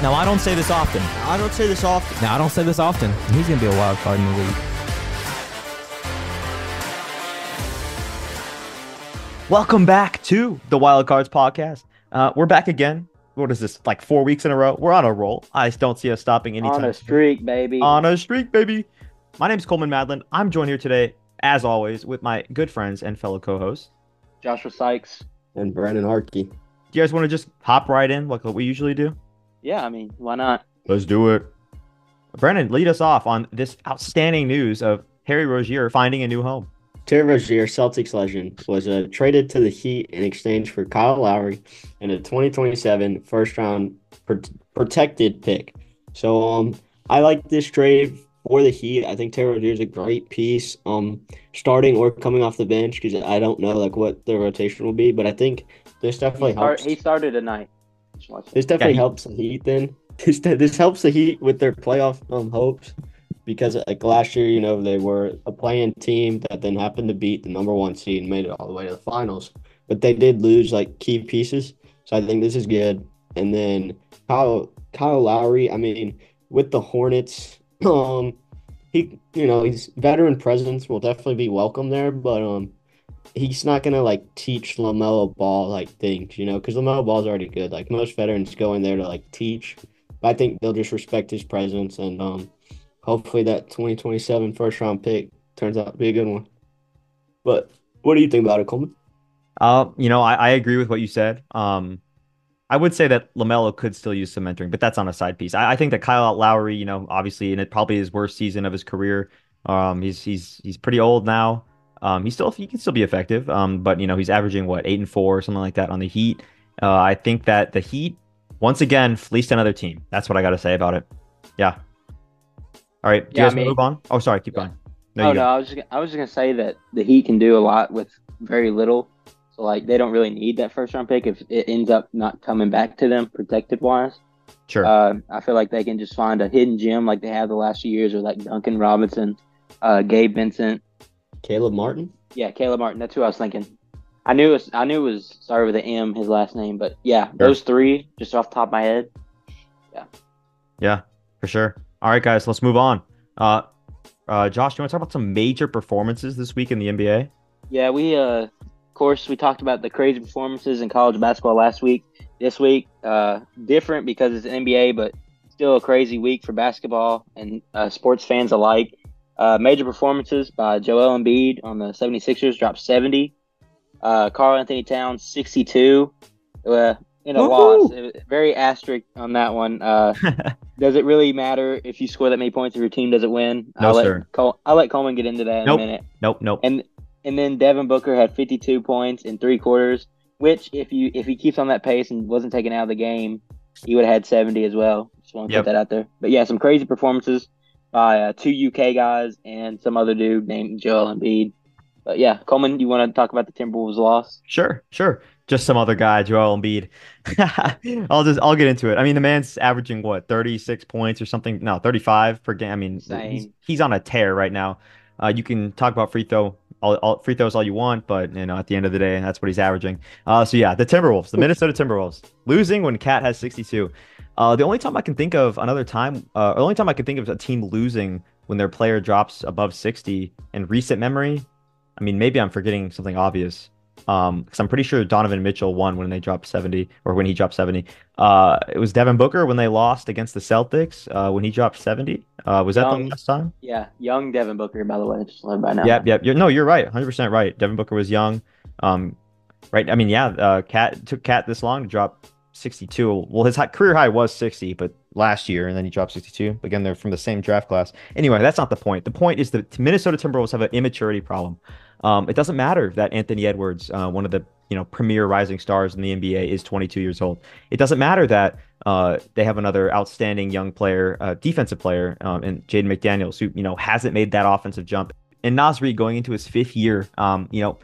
Now, I don't say this often. I don't say this often. Now, I don't say this often. He's going to be a wild card in the league. Welcome back to the Wild Cards podcast. Uh, we're back again. What is this? Like four weeks in a row? We're on a roll. I don't see us stopping anytime. On a streak, baby. On a streak, baby. My name's Coleman Madlin. I'm joined here today, as always, with my good friends and fellow co-hosts. Joshua Sykes. And Brandon Harkey. Do you guys want to just hop right in like what we usually do? Yeah, I mean, why not? Let's do it. Brandon, lead us off on this outstanding news of Terry Rozier finding a new home. Terry Rozier, Celtics legend, was uh, traded to the Heat in exchange for Kyle Lowry and a 2027 first round pr- protected pick. So um, I like this trade for the Heat. I think Terry Rozier is a great piece, um, starting or coming off the bench because I don't know like what the rotation will be, but I think this definitely he, start, helps. he started tonight. This definitely Yeah, he- helps the Heat. Then this this helps the Heat with their playoff um, hopes because like last year, you know, they were a playing team that then happened to beat the number one seed and made it all the way to the finals, but they did lose like key pieces. So I think this is good. And then Kyle Kyle Lowry, I mean, with the Hornets, um, he you know he's veteran presence will definitely be welcome there, but um. He's not gonna like teach Lamelo Ball like things, you know, because Lamelo Ball's already good. Like most veterans go in there to like teach, but I think they'll just respect his presence and um, hopefully that 2027 first round pick turns out to be a good one. But what do you think about it, Coleman? Uh, you know, I, I agree with what you said. Um, I would say that Lamelo could still use some mentoring, but that's on a side piece. I, I think that Kyle Lowry, you know, obviously in it probably his worst season of his career. Um, he's he's he's pretty old now. Um, he still he can still be effective. Um, but you know, he's averaging what eight and four or something like that on the Heat. Uh, I think that the Heat once again fleeced another team. That's what I got to say about it. Yeah. All right. Do Yeah, you guys I mean- move on? Oh, sorry. Keep Yeah. going. oh no. I was just, I was just gonna say that the Heat can do a lot with very little. So like they don't really need that first round pick if it ends up not coming back to them protected wise. Sure. Uh, I feel like they can just find a hidden gem like they have the last few years with like Duncan Robinson, uh, Gabe Vincent. Caleb Martin? Yeah, Caleb Martin. That's who I was thinking. I knew it was, I knew it was started with an M, his last name, but yeah, those three just off the top of my head. Yeah. Yeah, for sure. All right, guys, let's move on. Uh, uh, Josh, do you want to talk about some major performances this week in the NBA? Yeah, we uh, of course we talked about the crazy performances in college basketball last week. This week, uh, different because it's NBA, but still a crazy week for basketball and uh, sports fans alike. Uh, major performances by Joel Embiid on the 76ers dropped 70. Uh, Karl-Anthony Towns 62. Uh, in a Woohoo! loss, very asterisk on that one. Uh, does it really matter if you score that many points if your team doesn't win? No, I'll let sir. Col- I'll let Coleman get into that in Nope. a minute. nope, nope. And and then Devin Booker had 52 points in three quarters, which if you if he keeps on that pace and wasn't taken out of the game, he would have had 70 as well. Just want to Yep. put that out there. But yeah, some crazy performances by uh, two UK guys and some other dude named Joel Embiid. But yeah, Coleman, you want to talk about the Timberwolves loss? Sure, sure. Just some other guy, Joel Embiid. I'll just I'll get into it. I mean, the man's averaging what 36 points or something. No, 35 per game. I mean, he's, he's on a tear right now. Uh, you can talk about free throw all, all free throws all you want, but you know at the end of the day, that's what he's averaging. Uh, so yeah, the Timberwolves, the Minnesota Timberwolves, losing when KAT has 62. Uh, the only time I can think of another time, uh, the only time I can think of a team losing when their player drops above 60 in recent memory. I mean, maybe I'm forgetting something obvious. Um, because I'm pretty sure Donovan Mitchell won when they dropped 70 or when he dropped 70. Uh, it was Devin Booker when they lost against the Celtics. Uh, when he dropped 70. Uh, was that the last time? Yeah, young Devin Booker, by the way, just learned everybody now. Yep, yep. You're, no, you're right. 100% right. Devin Booker was young. Um, right. I mean, yeah. Uh, KAT took KAT this long to drop 62. Well, his high, career high was 60, but last year, and then he dropped 62. Again, they're from the same draft class. Anyway, that's not the point. The point is that Minnesota Timberwolves have an immaturity problem. Um, it doesn't matter that Anthony Edwards, uh, one of the you know premier rising stars in the NBA, is 22 years old. It doesn't matter that uh, they have another outstanding young player, uh, defensive player, um, and Jaden McDaniels, who you know hasn't made that offensive jump. And Naz Reid going into his fifth year, um, you know,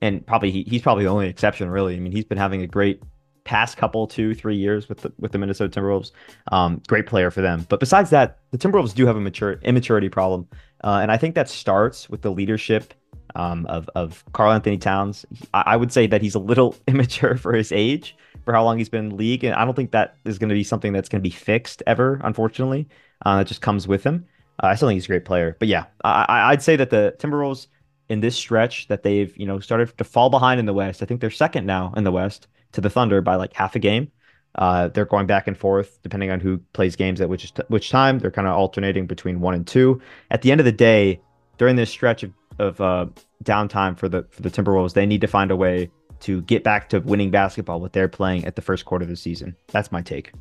and probably he, he's probably the only exception, really. I mean, he's been having a great past couple, two, three years with the with the Minnesota Timberwolves. Um, great player for them. But besides that, the Timberwolves do have a mature immaturity problem, uh, and I think that starts with the leadership um, of of Karl-Anthony Towns. I, I would say that he's a little immature for his age. for how long he's been in league, and I don't think that is going to be something that's going to be fixed ever. Unfortunately, uh, it just comes with him. Uh, I still think he's a great player, but yeah, I, I'd say that the Timberwolves in this stretch that they've you know started to fall behind in the West. I think they're second now in the West to the Thunder by like half a game. Uh, they're going back and forth depending on who plays games at which which time. They're kind of alternating between one and two. At the end of the day, during this stretch of, of uh, downtime for the for the Timberwolves, they need to find a way to get back to winning basketball what they're playing at the first quarter of the season. That's my take.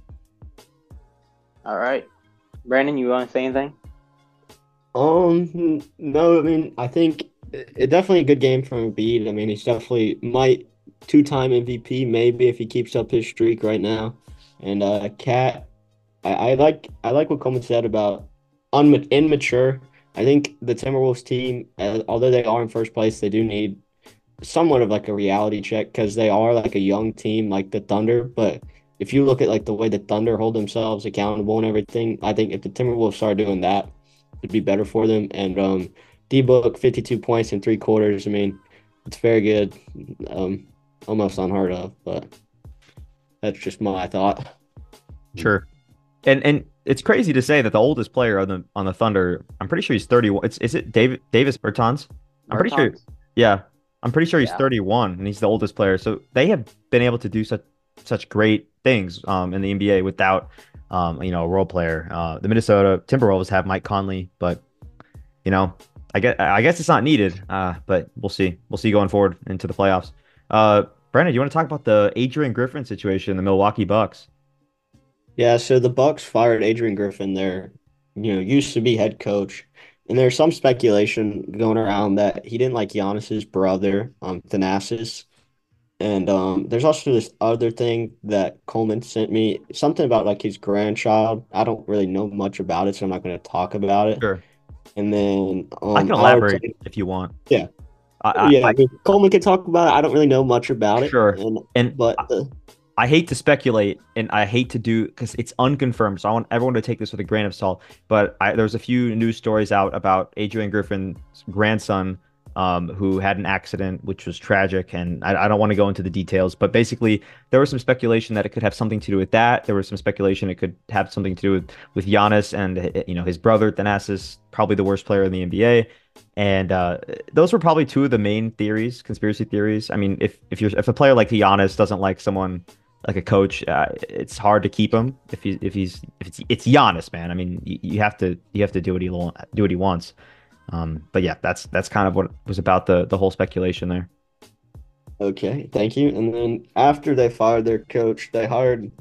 All right, Brandon, you want to say anything? Um, no, I mean, I think it definitely a good game from Embiid. I mean, he's definitely might two-time MVP maybe if he keeps up his streak right now. And uh, KAT, I, I like I like what Coleman said about unma- immature. I think the Timberwolves team, uh, although they are in first place, they do need somewhat of like a reality check because they are like a young team like the Thunder. But if you look at like the way the Thunder hold themselves accountable and everything, I think if the Timberwolves start doing that, it'd be better for them. And um, D Book, 52 points in three quarters. I mean, it's very good. Um, almost unheard of, but that's just my thought. Sure. And and it's crazy to say that the oldest player on the on the Thunder, I'm pretty sure he's 31. It's is it David Davis Bertans? I'm pretty sure. Yeah, I'm pretty sure he's Yeah. 31 and he's the oldest player. So they have been able to do such such great things um, in the NBA without um, you know a role player. Uh, the Minnesota Timberwolves have Mike Conley, but you know I guess I guess it's not needed. Uh, but we'll see. We'll see going forward into the playoffs. Uh, Brandon, do you want to talk about the Adrian Griffin situation in the Milwaukee Bucks? Yeah, so the Bucks fired Adrian Griffin, their you know used to be head coach, and there's some speculation going around that he didn't like Giannis's brother, um, Thanasis, and um, there's also this other thing that Coleman sent me, something about like his grandchild. I don't really know much about it, so I'm not going to talk about it. Sure. And then um, I can elaborate say- if you want. Yeah. I, I, yeah, I, I mean, Coleman can talk about it. I don't really know much about it. Sure. And and but the, uh, I hate to speculate and I hate to do because it's unconfirmed. So I want everyone to take this with a grain of salt. But I, there's a few news stories out about Adrian Griffin's grandson um, who had an accident, which was tragic. And I, I don't want to go into the details, but basically there was some speculation that it could have something to do with that. There was some speculation it could have something to do with with Giannis and eh, eh, you know his brother Thanasis, probably the worst player in the NBA. And uh, those were probably two of the main theories, conspiracy theories. I mean, if if you're if a player like Giannis doesn't like someone like a coach, uh, it's hard to keep him if he if he's if it's it's Giannis, man. I mean, you, you have to you have to do what he lo- do what he wants. Um, but yeah, that's that's kind of what was about the the whole speculation there. Okay, thank you. And then after they fired their coach, they hired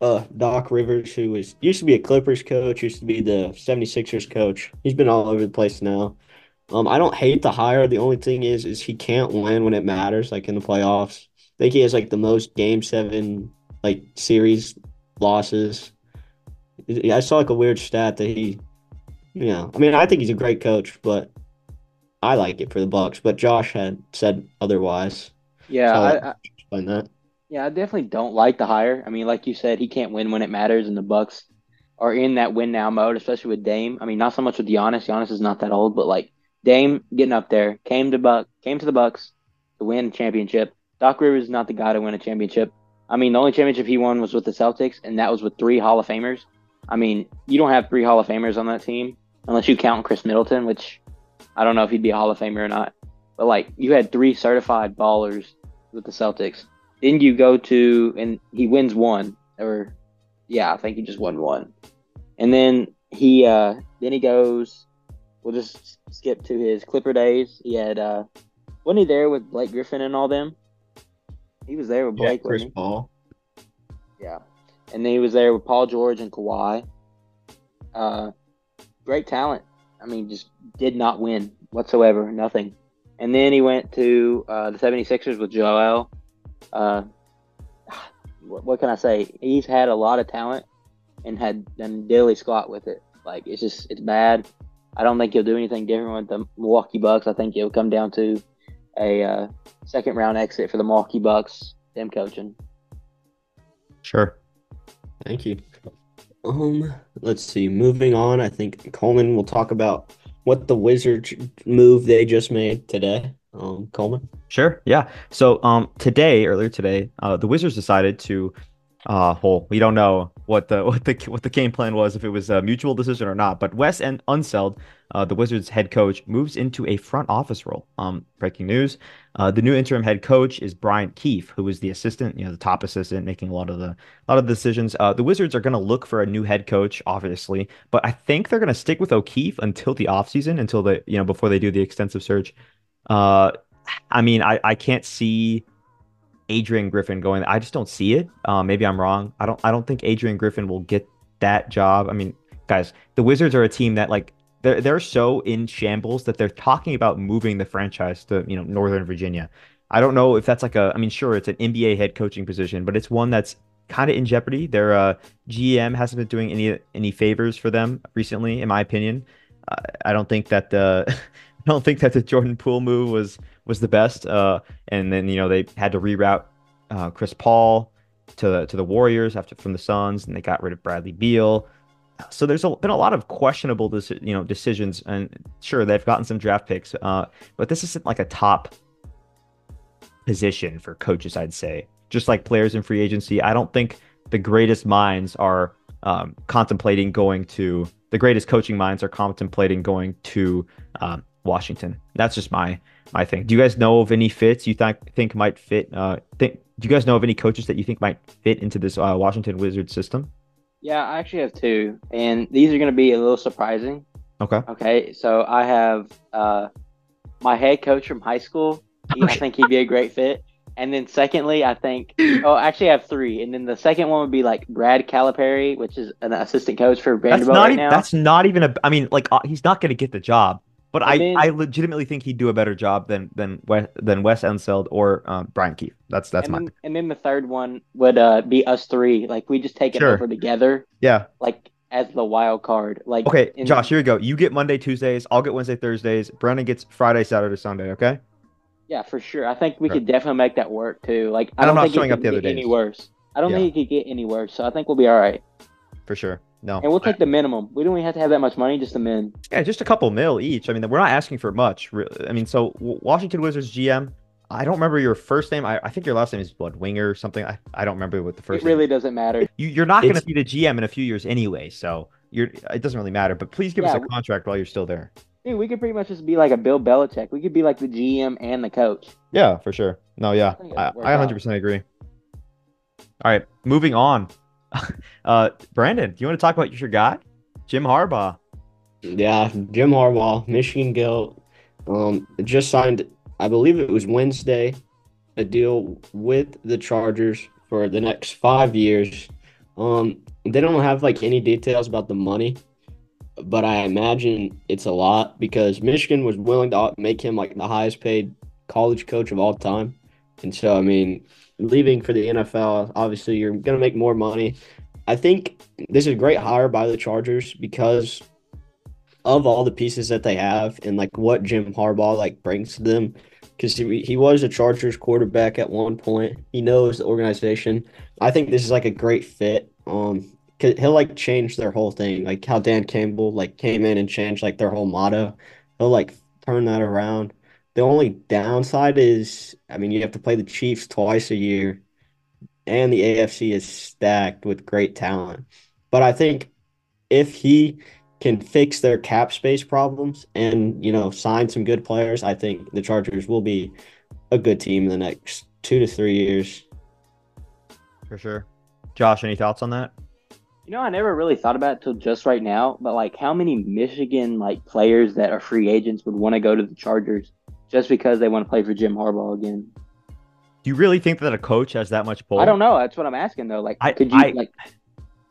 uh Doc Rivers, who was used to be a Clippers coach, used to be the 76ers coach. He's been all over the place now. Um, I don't hate the hire. The only thing is, is he can't win when it matters, like in the playoffs. I think he has like the most game seven like series losses. I saw like a weird stat that he, you know, I mean, I think he's a great coach, but I like it for the Bucks. But Josh had said otherwise. Yeah, So- I, I, Explain that. yeah, I definitely don't like the hire. I mean, like you said, he can't win when it matters, and the Bucks are in that win now mode, especially with Dame. I mean, not so much with Giannis. Giannis is not that old, but like Dame getting up there, came to Buck, came to the Bucks to win a championship. Doc Rivers is not the guy to win a championship. I mean, the only championship he won was with the Celtics, and that was with three Hall of Famers. I mean, you don't have three Hall of Famers on that team unless you count Khris Middleton, which I don't know if he'd be a Hall of Famer or not. But like, you had three certified ballers with the Celtics. Then you go to and he wins one, or yeah, I think he just won one. And then he uh then he goes. We'll just skip to his Clipper days. He had uh wasn't he there with Blake Griffin and all them? He was there with Yeah, Blake. Chris Paul. Yeah. And then he was there with Paul George and Kawhi. Uh, great talent. I mean, just did not win whatsoever. Nothing. And then he went to uh, the 76ers with Joel. Uh, what, what can I say? He's had a lot of talent and had done dilly squat with it. Like, it's just, it's bad. I don't think he'll do anything different with the Milwaukee Bucks. I think it'll come down to a uh, second round exit for the Milwaukee Bucks, them coaching. Sure. Thank you. Um, let's see. Moving on, I think Coleman will talk about what the Wizards move they just made today. Um, Coleman. Sure. Yeah. So um today, earlier today, uh the Wizards decided to uh well, we don't know what the what the what the game plan was if it was a mutual decision or not, but Wes and Unseld, uh the Wizards head coach, moves into a front office role. Um breaking news. Uh the new interim head coach is Brian Keefe, who was the assistant, you know, the top assistant making a lot of the a lot of the decisions. Uh the Wizards are going to look for a new head coach obviously, but I think they're going to stick with O'Keefe until the offseason until the you know before they do the extensive search. Uh I mean, I, I can't see Adrian Griffin going. I just don't see it. Uh, maybe I'm wrong. I don't I don't think Adrian Griffin will get that job. I mean, guys, the Wizards are a team that like they're they're so in shambles that they're talking about moving the franchise to you know Northern Virginia. I don't know if that's like a. I mean, sure, it's an NBA head coaching position, but it's one that's kind of in jeopardy. Their uh, GM hasn't been doing any any favors for them recently, in my opinion. I don't think that the I don't think that the Jordan Poole move was was the best. Uh, and then you know they had to reroute uh, Chris Paul to the to the Warriors after from the Suns, and they got rid of Bradley Beal. So there's a, been a lot of questionable, you know, decisions, and sure they've gotten some draft picks, uh, but this isn't like a top position for coaches. I'd say just like players in free agency, I don't think the greatest minds are um, contemplating going to the greatest coaching minds are contemplating going to um, Washington. That's just my my think. Do you guys know of any fits you think think might fit? Uh, think do you guys know of any coaches that you think might fit into this uh, Washington Wizards system? Yeah, I actually have two, and these are going to be a little surprising. Okay. Okay, so I have uh, my head coach from high school. He, I think he'd be a great fit. And then secondly, I think oh, actually I have three. And then the second one would be like Brad Calipari, which is an assistant coach for That's not right even, now. that's not even a. I mean, like uh, he's not going to get the job, but I I mean- I legitimately think he'd do a better job than than Wes, than Wes Unseld or um, Brian Keefe. That's that's and, my then, and then the third one would uh, be us three. Like we just take it Sure. over together, yeah. like as the wild card. Like Okay, Josh, here we go. You get Monday, Tuesdays. I'll get Wednesday, Thursdays. Brandon gets Friday, Saturday, Sunday. Okay. Yeah, for sure. I think we Sure. could definitely make that work too. Like I don't think showing it up could the other get any worse. I don't Yeah. think it could get any worse. So I think we'll be all right. For sure. No. And we'll take the minimum. We don't even have to have that much money, just the min. Yeah, just a couple mil each. I mean, we're not asking for much. re- I mean, so Washington Wizards GM. I don't remember your first name. I, I think your last name is Blood Winger or something. I, I don't remember what the first It really name. doesn't matter. You, you're not going to be the GM in a few years anyway, so you're. It doesn't really matter. But please give us a we- contract while you're still there. Dude, we could pretty much just be like a Bill Belichick. We could be like the GM and the coach. Yeah, for sure. No, yeah, I I, would work I out. 100% agree. All right, moving on. uh, Brandon, do you want to talk about your guy, Jim Harbaugh? Yeah, Jim Harbaugh, Michigan Gill, um, just signed. I believe it was Wednesday, a deal with the Chargers for the next five years. Um, they don't have like any details about the money, but I imagine it's a lot because Michigan was willing to make him like the highest paid college coach of all time. And so, I mean, leaving for the NFL, obviously you're going to make more money. I think this is a great hire by the Chargers because of all the pieces that they have and like what Jim Harbaugh like brings to them because he, he was a Chargers quarterback at one point. He knows the organization. I think this is like a great fit. Um, cause he'll like change their whole thing, like how Dan Campbell like came in and changed like their whole motto. He'll like turn that around. The only downside is, I mean, you have to play the Chiefs twice a year, and the AFC is stacked with great talent. But I think if he can fix their cap space problems and you know sign some good players, I think the Chargers will be a good team in the next two to three years. For sure. Josh, any thoughts on that? You know, I never really thought about it till just right now, but like how many Michigan like players that are free agents would want to go to the Chargers just because they want to play for Jim Harbaugh again? Do you really think that a coach has that much pull? I don't know. That's what I'm asking though. Like, I- could you I- like?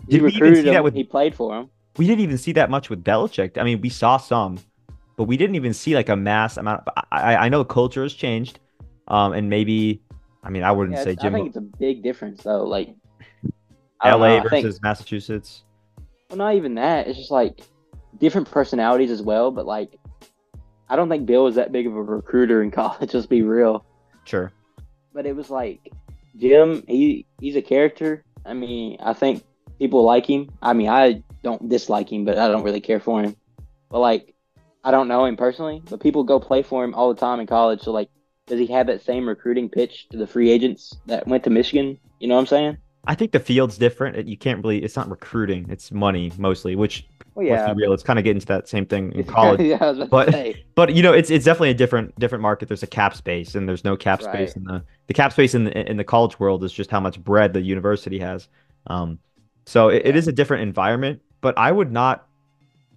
Did You we even recruited see that him. with- He played for him. We didn't even see that much with Belichick. I mean, we saw some, but we didn't even see like a mass amount. I, I, I know culture has changed, um, and maybe, I mean, I wouldn't Yeah, say it's- I Jim. think it's a big difference though. Like, LA know, I think- versus Massachusetts. Well, not even that. It's just like different personalities as well. But like, I don't think Bill was that big of a recruiter in college. Let's be real. Sure. But it was like Jim. He he's a character. I mean, I think people like him. I mean, I don't dislike him, but I don't really care for him. But like, I don't know him personally, but people go play for him all the time in college. So like, does he have that same recruiting pitch to the free agents that went to Michigan? You know what I'm saying? I think the field's different. You can't really. It's not recruiting. It's money mostly. Which, Well, let's yeah. be real, it's kind of getting to that same thing in college. yeah, But- but you know, it's it's definitely a different different market. There's a cap space, and there's no cap Right. space in the the cap space in the in the college world is just how much bread the university has. Um, so it, it Yeah. is a different environment. But I would not,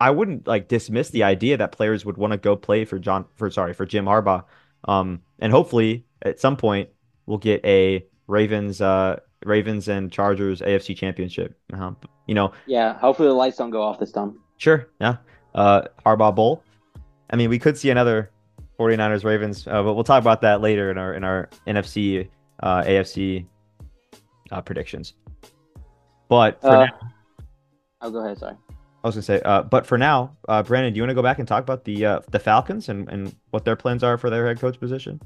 I wouldn't like dismiss the idea that players would want to go play for John for sorry for Jim Harbaugh. Um, and hopefully at some point we'll get a Ravens uh Ravens and Chargers AFC championship. Uh, you know, Yeah, hopefully the lights don't go off this time. Sure. Yeah. Uh, Harbaugh Bowl. I mean, we could see another 49ers Ravens, uh, but we'll talk about that later in our in our NFC uh, AFC uh, predictions. But for Uh, now, Oh, go ahead. Sorry. I was gonna say, uh, but for now, uh, Brandon, do you want to go back and talk about the uh, the Falcons and, and what their plans are for their head coach position?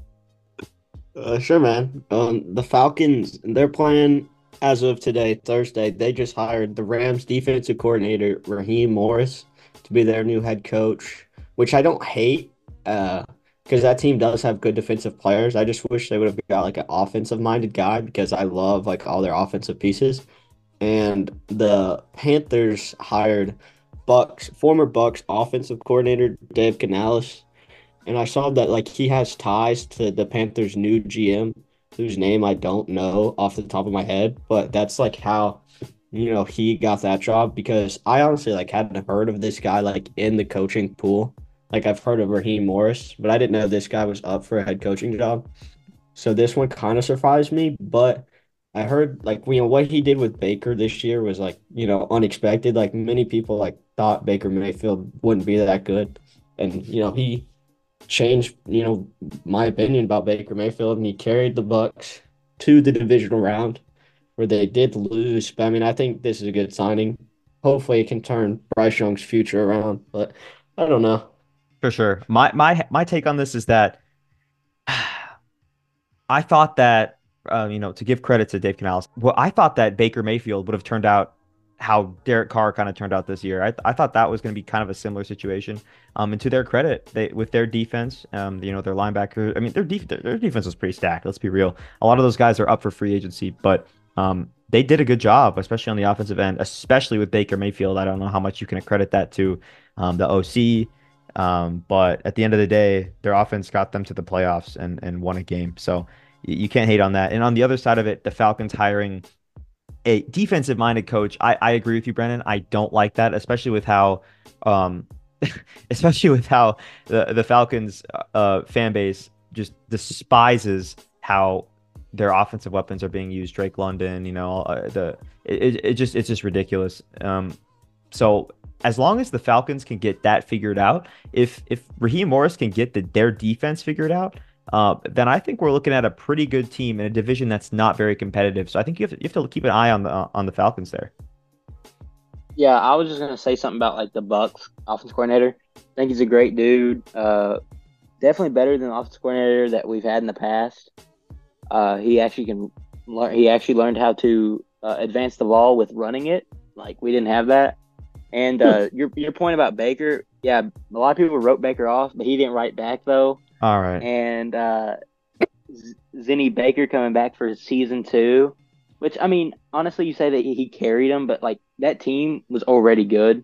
Uh, sure, man. Um, the Falcons, their plan as of today, Thursday, they just hired the Rams defensive coordinator Raheem Morris to be their new head coach, which I don't hate, uh, because that team does have good defensive players. I just wish they would have got like an offensive minded guy because I love like all their offensive pieces. And the Panthers hired Bucks former Bucks offensive coordinator Dave Canales. And I saw that like he has ties to the Panthers' new GM, whose name I don't know off the top of my head, but that's like how you know he got that job because I honestly like hadn't heard of this guy like in the coaching pool. Like I've heard of Raheem Morris, but I didn't know this guy was up for a head coaching job. So this one kind of surprised me, but I heard like you know what he did with Baker this year was like you know unexpected. Like many people like thought Baker Mayfield wouldn't be that good, and you know he changed you know my opinion about Baker Mayfield, and he carried the Bucks to the divisional round where they did lose. But I mean, I think this is a good signing. Hopefully, it can turn Bryce Young's future around. But I don't know. For sure. My my my take on this is that I thought that uh, you know to give credit to Dave Canales, well, I thought that Baker Mayfield would have turned out how Derek Carr kind of turned out this year. I, I thought that was going to be kind of a similar situation. Um, and to their credit, they with their defense, um, you know, their linebacker. I mean, their def- their defense was pretty stacked. Let's be real. A lot of those guys are up for free agency, but um, they did a good job, especially on the offensive end, especially with Baker Mayfield. I don't know how much you can accredit that to um, the OC. Um, but at the end of the day, their offense got them to the playoffs and, and won a game. So you can't hate on that. And on the other side of it, the Falcons hiring a defensive minded coach. I, I agree with you, Brennan. I don't like that, especially with how, um, especially with how the, the Falcons uh, fan base just despises how their offensive weapons are being used. Drake London, you know, uh, the it, it just it's just ridiculous. Um, so as long as the Falcons can get that figured out, if if Raheem Morris can get the, their defense figured out, uh, then I think we're looking at a pretty good team in a division that's not very competitive. So I think you have to, you have to keep an eye on the on the Falcons there. Yeah, I was just gonna say something about like the Bucks offense coordinator. I think he's a great dude. Uh, definitely better than the offense coordinator that we've had in the past. Uh, he actually can learn. He actually learned how to uh, advance the ball with running it. Like we didn't have that. And uh, your your point about Baker, yeah, a lot of people wrote Baker off, but he didn't write back though. All right. and uh, Z- Zinny Baker coming back for season two. Which I mean, honestly, you say that he he carried them, but like that team was already good.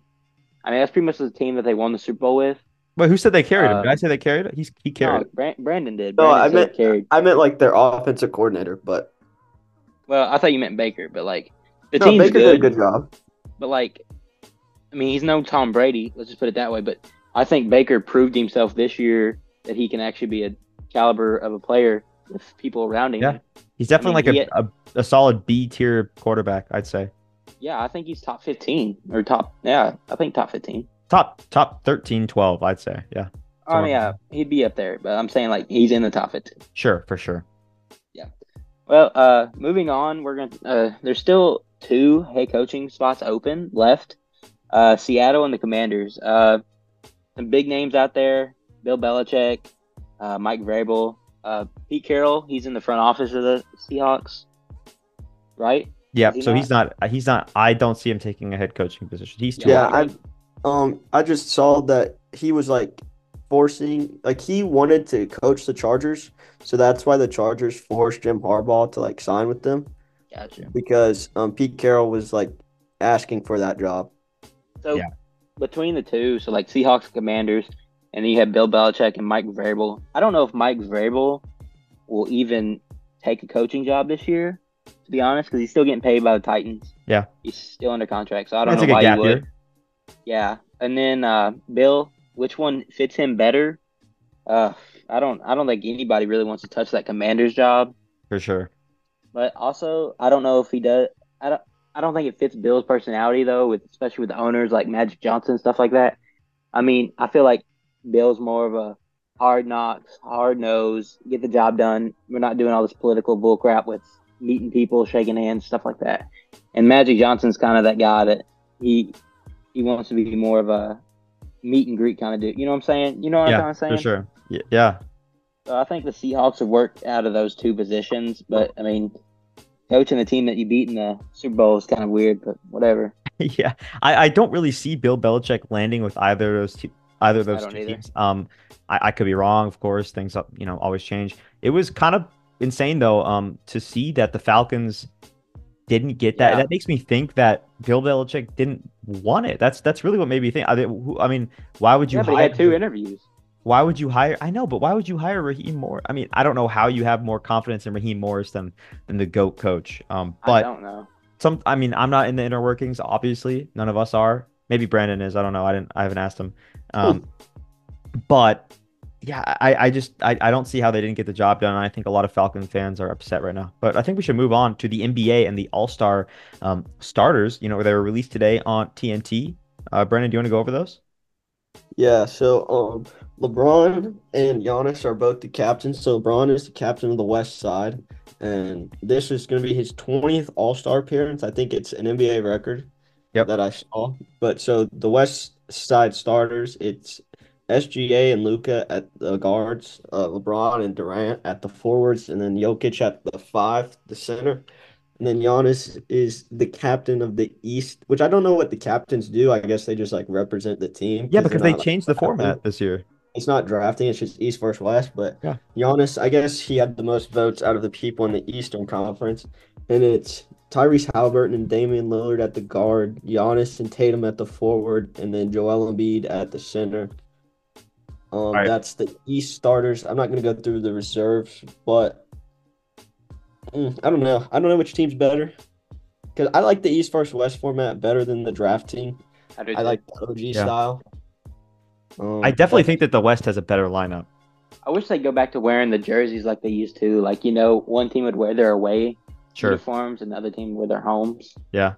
I mean, that's pretty much the team that they won the Super Bowl with. Wait, who said they carried him? Uh, Did I say they carried it? He's he carried. No, Bran- Brandon did. No, I meant- carried. I meant like their offensive coordinator, but Well, I thought you meant Baker, but like the no, team's Baker good, did a good job. but like, I mean, he's no Tom Brady. Let's just put it that way. But I think Baker proved himself this year that he can actually be a caliber of a player with people around him. Yeah. He's definitely mean, like a, a, a solid B tier quarterback, I'd say. Yeah, I think he's top 15 or top. Yeah, I think top 15. Top top 13, 12, I'd say. Yeah. Oh Somewhere. yeah, he'd be up there, but I'm saying like he's in the top 15. Sure, for sure. Yeah. Well, uh, moving on, we're gonna. Uh, there's still two head coaching spots open left. Uh, Seattle and the Commanders. Uh, some big names out there: Bill Belichick, uh, Mike Vrabel, uh, Pete Carroll. He's in the front office of the Seahawks, right? Yeah, he so he's not he's not I don't see him taking a head coaching position. He's too Yeah, Yeah. I um I just saw that he was like forcing like he wanted to coach the Chargers, so that's why the Chargers forced Jim Harbaugh to like sign with them Gotcha. because um Pete Carroll was like asking for that job. So Yeah. between the two, so like Seahawks Commanders, and then you have Bill Belichick and Mike Vrabel. I don't know if Mike Vrabel will even take a coaching job this year, to be honest, because he's still getting paid by the Titans. Yeah. he's still under contract, so I don't That's know why he would. year. Yeah, and then uh, Bill, which one fits him better? Uh, I don't. I don't think anybody really wants to touch that Commanders job. For sure. But also, I don't know if he does. I don't. I don't think it fits Bill's personality though, with especially with the owners like Magic Johnson and stuff like that. I mean, I feel like Bill's more of a hard knocks, hard nose, get the job done. We're not doing all this political bullcrap with meeting people, shaking hands, stuff like that. And Magic Johnson's kind of that guy that he he wants to be more of a meet and greet kind of dude. You know what I'm saying? You know what I'm Yeah, kind of saying? for sure. Y- Yeah. So I think the Seahawks have worked out of those two positions, but I mean, coaching the team that you beat in the Super Bowl is kind of weird, but whatever. yeah, I, I don't really see Bill Belichick landing with either of those two, either of those two either. teams. Um, I, I could be wrong, of course. Things up, you know, always change. It was kind of insane though, um, to see that the Falcons didn't get that. Yeah. That makes me think that Bill Belichick didn't want it. That's that's really what made me think. I, who- I mean, why would you Yeah, but he hire? had two interviews. Why would you hire? I know, but why would you hire Raheem Morris? I mean, I don't know how you have more confidence in Raheem Morris than than the goat coach. Um, but I don't know. some i mean i'm not in the inner workings obviously none of us are maybe brandon is i don't know i didn't i haven't asked him. Um but yeah i i just I, I don't see how they didn't get the job done i think a lot of falcon fans are upset right now. But i think we should move on to the nba and the all-star um starters you know they were released today on tnt uh brandon do you want to go over those? Yeah, so um LeBron and Giannis are both the captains. So LeBron is the captain of the West Side, and this is going to be his 20th All-Star appearance. I think it's an NBA record Yep. that I saw. But so the West Side starters, it's SGA and Luka at the guards, uh, LeBron and Durant at the forwards, and then Jokic at the five, the center. And then Giannis is the captain of the East, which I don't know what the captains do. I guess they just like represent the team. Yeah, because they changed the format this year It's not drafting, it's just East versus West. But Yeah. Giannis, I guess he had the most votes out of the people in the Eastern Conference. And it's Tyrese Halliburton and Damian Lillard at the guard, Giannis and Tatum at the forward, and then Joel Embiid at the center. Um, right. That's the East starters. I'm not going to go through the reserves, but mm, I don't know. I don't know which team's better. Because I like the East versus West format better than the drafting. I, I like the OG style. Um, i definitely think that the west has a better lineup I wish they'd go back to wearing the jerseys like they used to. Like you know, one team would wear their away sure uniforms, and the other team wear their homes. Yeah.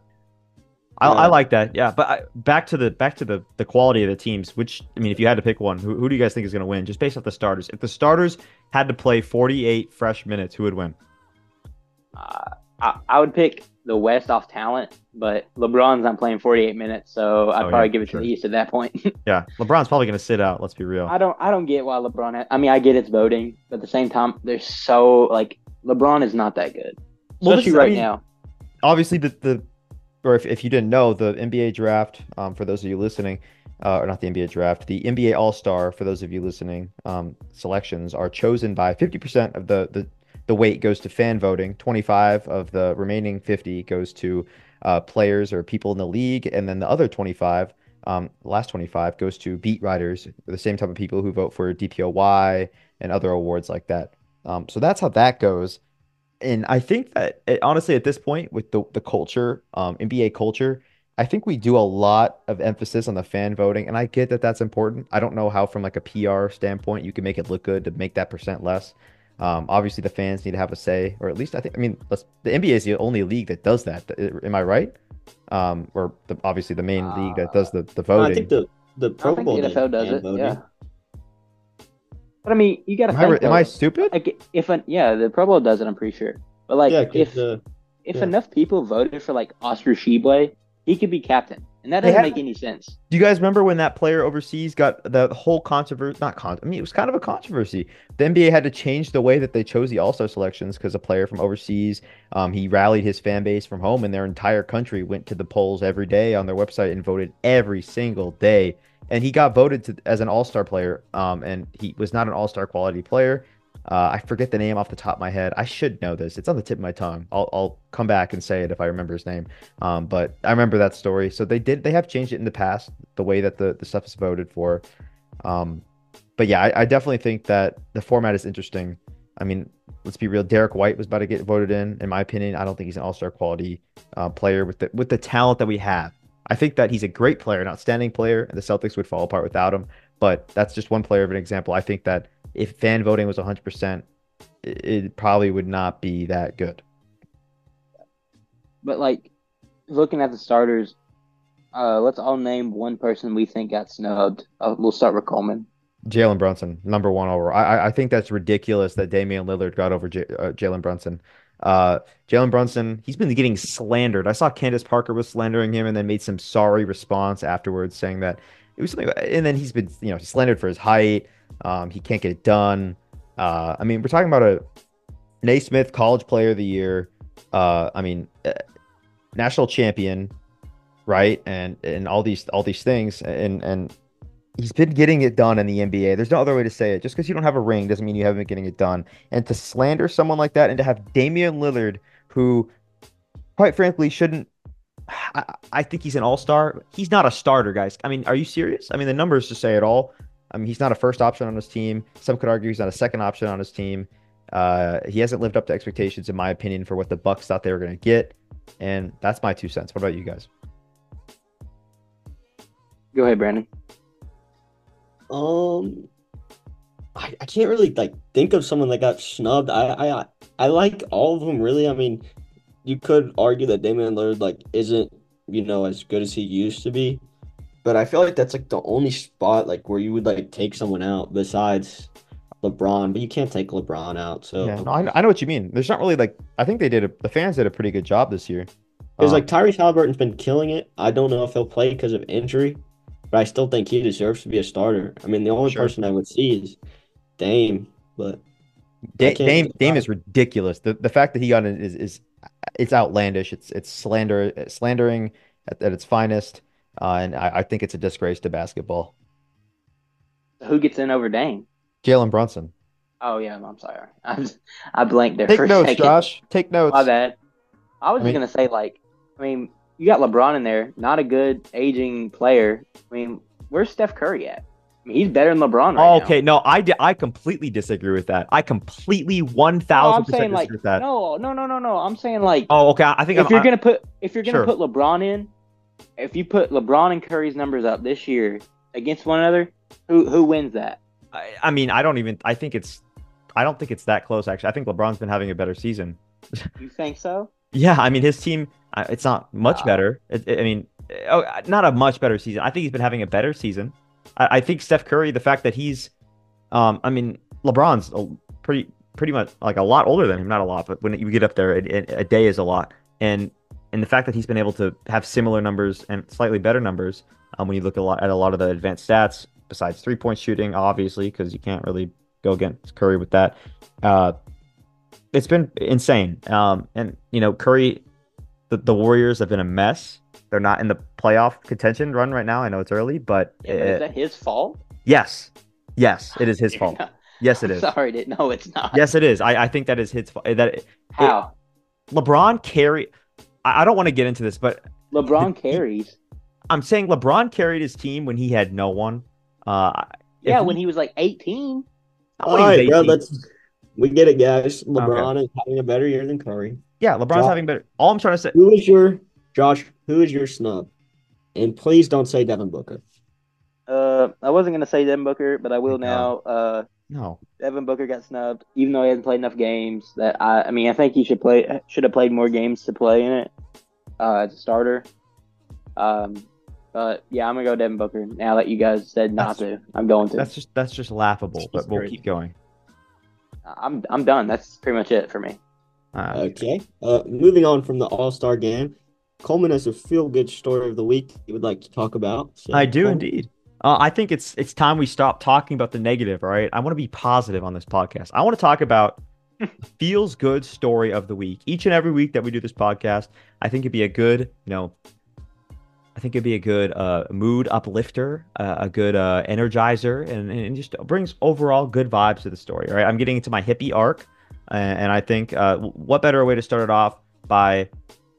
I, Yeah. I like that. Yeah, but I, back to the back to the the quality of the teams. Which I mean, if you had to pick one, who, who do you guys think is going to win? Just based off the starters. If the starters had to play 48 fresh minutes, who would win? Uh, I, I would pick the West off talent, but LeBron's not playing 48 minutes, so I'd Oh, probably yeah, give it sure. to the East at that point. Yeah, LeBron's probably going to sit out. Let's be real. I don't I don't get why LeBron. Ha- I mean, I get it's voting, but at the same time, they're so like LeBron is not that good, Well, especially is- I right mean, now. Obviously, the the or if, if you didn't know, the NBA draft. Um, for those of you listening, uh, or not the NBA draft, the NBA All Star. For those of you listening, um, selections are chosen by 50% of the the the weight goes to fan voting. 25 of the remaining 50 goes to uh, players or people in the league, and then the other 25, um, last 25 goes to beat writers, the same type of people who vote for DPOY and other awards like that. Um, so that's how that goes. And I think that eh, honestly, at this point, with the the culture, um, NBA culture, I think we do a lot of emphasis on the fan voting, and I get that that's important. I don't know how, from like a PR standpoint, you can make it look good to make that percent less. Um, obviously, the fans need to have a say, or at least I think. I mean, let's, the NBA is the only league that does that. Am I right? Um, or the, obviously the main league that does the the No, voting. I think the the Pro Bowl the did NFL does it. voting. Yeah. But I mean, you got to am I, think. am I stupid? like if an, yeah, the Pro Bowl does it. I'm pretty sure. But like Yeah, 'cause if the if yeah. enough people voted for like Oscar Tshiebwe, he could be captain, and that doesn't have- make any sense. Do you guys remember when that player overseas got the whole controversy? Not con. I mean, it was kind of a controversy. The NBA had to change the way that they chose the All Star selections because a player from overseas, um, he rallied his fan base from home, and their entire country went to the polls every day on their website and voted every single day. and he got voted to as an All Star player. Um, and he was not an All Star quality player. Uh, I forget the name off the top of my head. I should know this. It's on the tip of my tongue. I'll, I'll come back and say it if I remember his name. Um, but I remember that story. So they did. They have changed it in the past. The way that the the stuff is voted for. Um, but yeah, I, I definitely think that the format is interesting. I mean, let's be real. Derrick White was about to get voted in. In my opinion, I don't think he's an All Star quality uh, player with the with the talent that we have. I think that he's a great player, an outstanding player, and the Celtics would fall apart without him. But that's just one player of an example. I think that if fan voting was 100%, it, it probably would not be that good. But like looking at the starters, uh, let's all name one person we think got snubbed. Uh, we'll start with Coleman. Jalen Brunson, number one overall. I I think that's ridiculous that Damian Lillard got over J- uh, Jalen Brunson. Uh, Jalen Brunson, he's been getting slandered. I saw Candace Parker was slandering him and then made some sorry response afterwards, saying that it was something. And then he's been, you know, slandered for his height. Um, he can't get it done. Uh, I mean, we're talking about a Naismith College Player of the Year. Uh, I mean, uh, national champion, right? And and all these all these things, and and he's been getting it done in the NBA. There's no other way to say it. Just because you don't have a ring doesn't mean you haven't been getting it done. And to slander someone like that, and to have Damian Lillard, who, quite frankly, shouldn't. I, I think he's an all star. He's not a starter, guys. I mean, are you serious? I mean, the numbers just say it all. I mean, he's not a first option on his team. Some could argue he's not a second option on his team. Uh, he hasn't lived up to expectations, in my opinion, for what the Bucks thought they were going to get. And that's my two cents. What about you guys? Go ahead, Brandon. Um, I, I can't really like think of someone that got snubbed. I I I like all of them really. I mean, you could argue that Damian Lillard like isn't you know as good as he used to be, but I feel like that's like the only spot like where you would like take someone out besides LeBron. But you can't take LeBron out. So Yeah, no, I, know- I know what you mean. There's not really like I think they did a, the fans did a pretty good job this year. Because Um, like Tyrese Halliburton's been killing it. I don't know if he'll play because of injury, but I still think he deserves to be a starter. I mean, the only Sure. person I would see is Dame, but Da- Dame. Dame is ridiculous. The the fact that he got it is is it's outlandish. It's it's slander slandering at, at its finest, uh, and I, I think it's a disgrace to basketball. Who gets in over Dame? Jalen Brunson. Oh yeah, I'm sorry. I I blanked there Take for a notes, second. Josh. Take notes. My bad. I was I just gonna say like, I mean, you got LeBron in there, not a good aging player. I mean, where's Steph Curry at? I mean, he's better than LeBron right Oh, now. okay, no, I di- I completely disagree with that. I completely thousand percent disagree like, with that. no, no, no, no, no. I'm saying like, Oh, okay. I think if I'm, you're I- gonna put if you're gonna Sure. put LeBron in, if you put LeBron and Curry's numbers up this year against one another, who who wins that? I, I mean, I don't even. I think it's. I don't think it's that close. Actually, I think LeBron's been having a better season. You think so? Yeah, I mean, his team. uh, It's not much Wow. better. It, it- I mean, oh, not a much better season. I think he's been having a better season. I, I think Steph Curry, the fact that he's, um, I mean, LeBron's a pretty pretty much like a lot older than him. Not a lot, but when you get up there, a- a day is a lot. And and the fact that he's been able to have similar numbers and slightly better numbers um, when you look a lot at a lot of the advanced stats, besides three point shooting, obviously, because you can't really go against Curry with that. Uh, it's been insane. Um, and you know, Curry, the, the Warriors have been a mess. They're not in the playoff contention run right now. I know it's early, but, Yeah, but is that his fault? yes, yes, it is his fault. Yes, it I'm is. Sorry, no, it's not. Yes, it is. I, I think that is his fault. That How? LeBron carry. I, I don't want to get into this, but LeBron the- carries. I'm saying LeBron carried his team when he had no one. Uh, Yeah, when he was like 18. All right, all when he was right, bro. Let's we get it, guys. LeBron is having a better year than Curry. yeah, LeBron's Josh- having better. All I'm trying to say. Who is your Josh? Who is your snub? And please don't say Devin Booker. Uh, I wasn't gonna say Devin Booker, but I will now. Uh, No, Devin Booker got snubbed, even though he hasn't played enough games. That I, I mean, I think he should play. Should have played more games to play in it uh, as a starter. Um, but yeah, I'm gonna go Devin Booker. Now that you guys said not to, I'm going to. that's just that's just laughable. But we'll great. keep going. I'm I'm done. That's pretty much it for me. Uh, Okay. Uh, moving on from the All Star game, Coleman has a feel good story of the week he would like to talk about. So, I do Coleman, indeed. Uh, I think it's it's time we stop talking about the negative. All right, I want to be positive on this podcast. I want to talk about feels good story of the week. Each and every week that we do this podcast, I think it'd be a good, you know, I think it'd be a good uh, mood uplifter, uh, a good uh, energizer, and, and just brings overall good vibes to the story. Right, I'm getting into my hippie arc, and, and I think uh, what better way to start it off by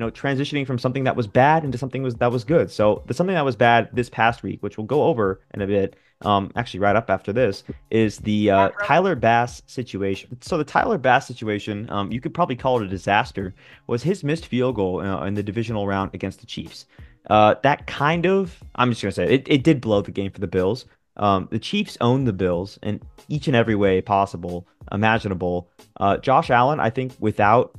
you know transitioning from something that was bad into something was that was good. So the something that was bad this past week, which we'll go over in a bit, um, actually right up after this, is the uh, Tyler Bass situation. So the Tyler Bass situation, um, you could probably call it a disaster, was his missed field goal uh, in the divisional round against the Chiefs. Uh, that kind of, I'm just gonna say it, it did blow the game for the Bills. Um, the Chiefs own the Bills in each and every way possible, imaginable. Uh, Josh Allen, I think, without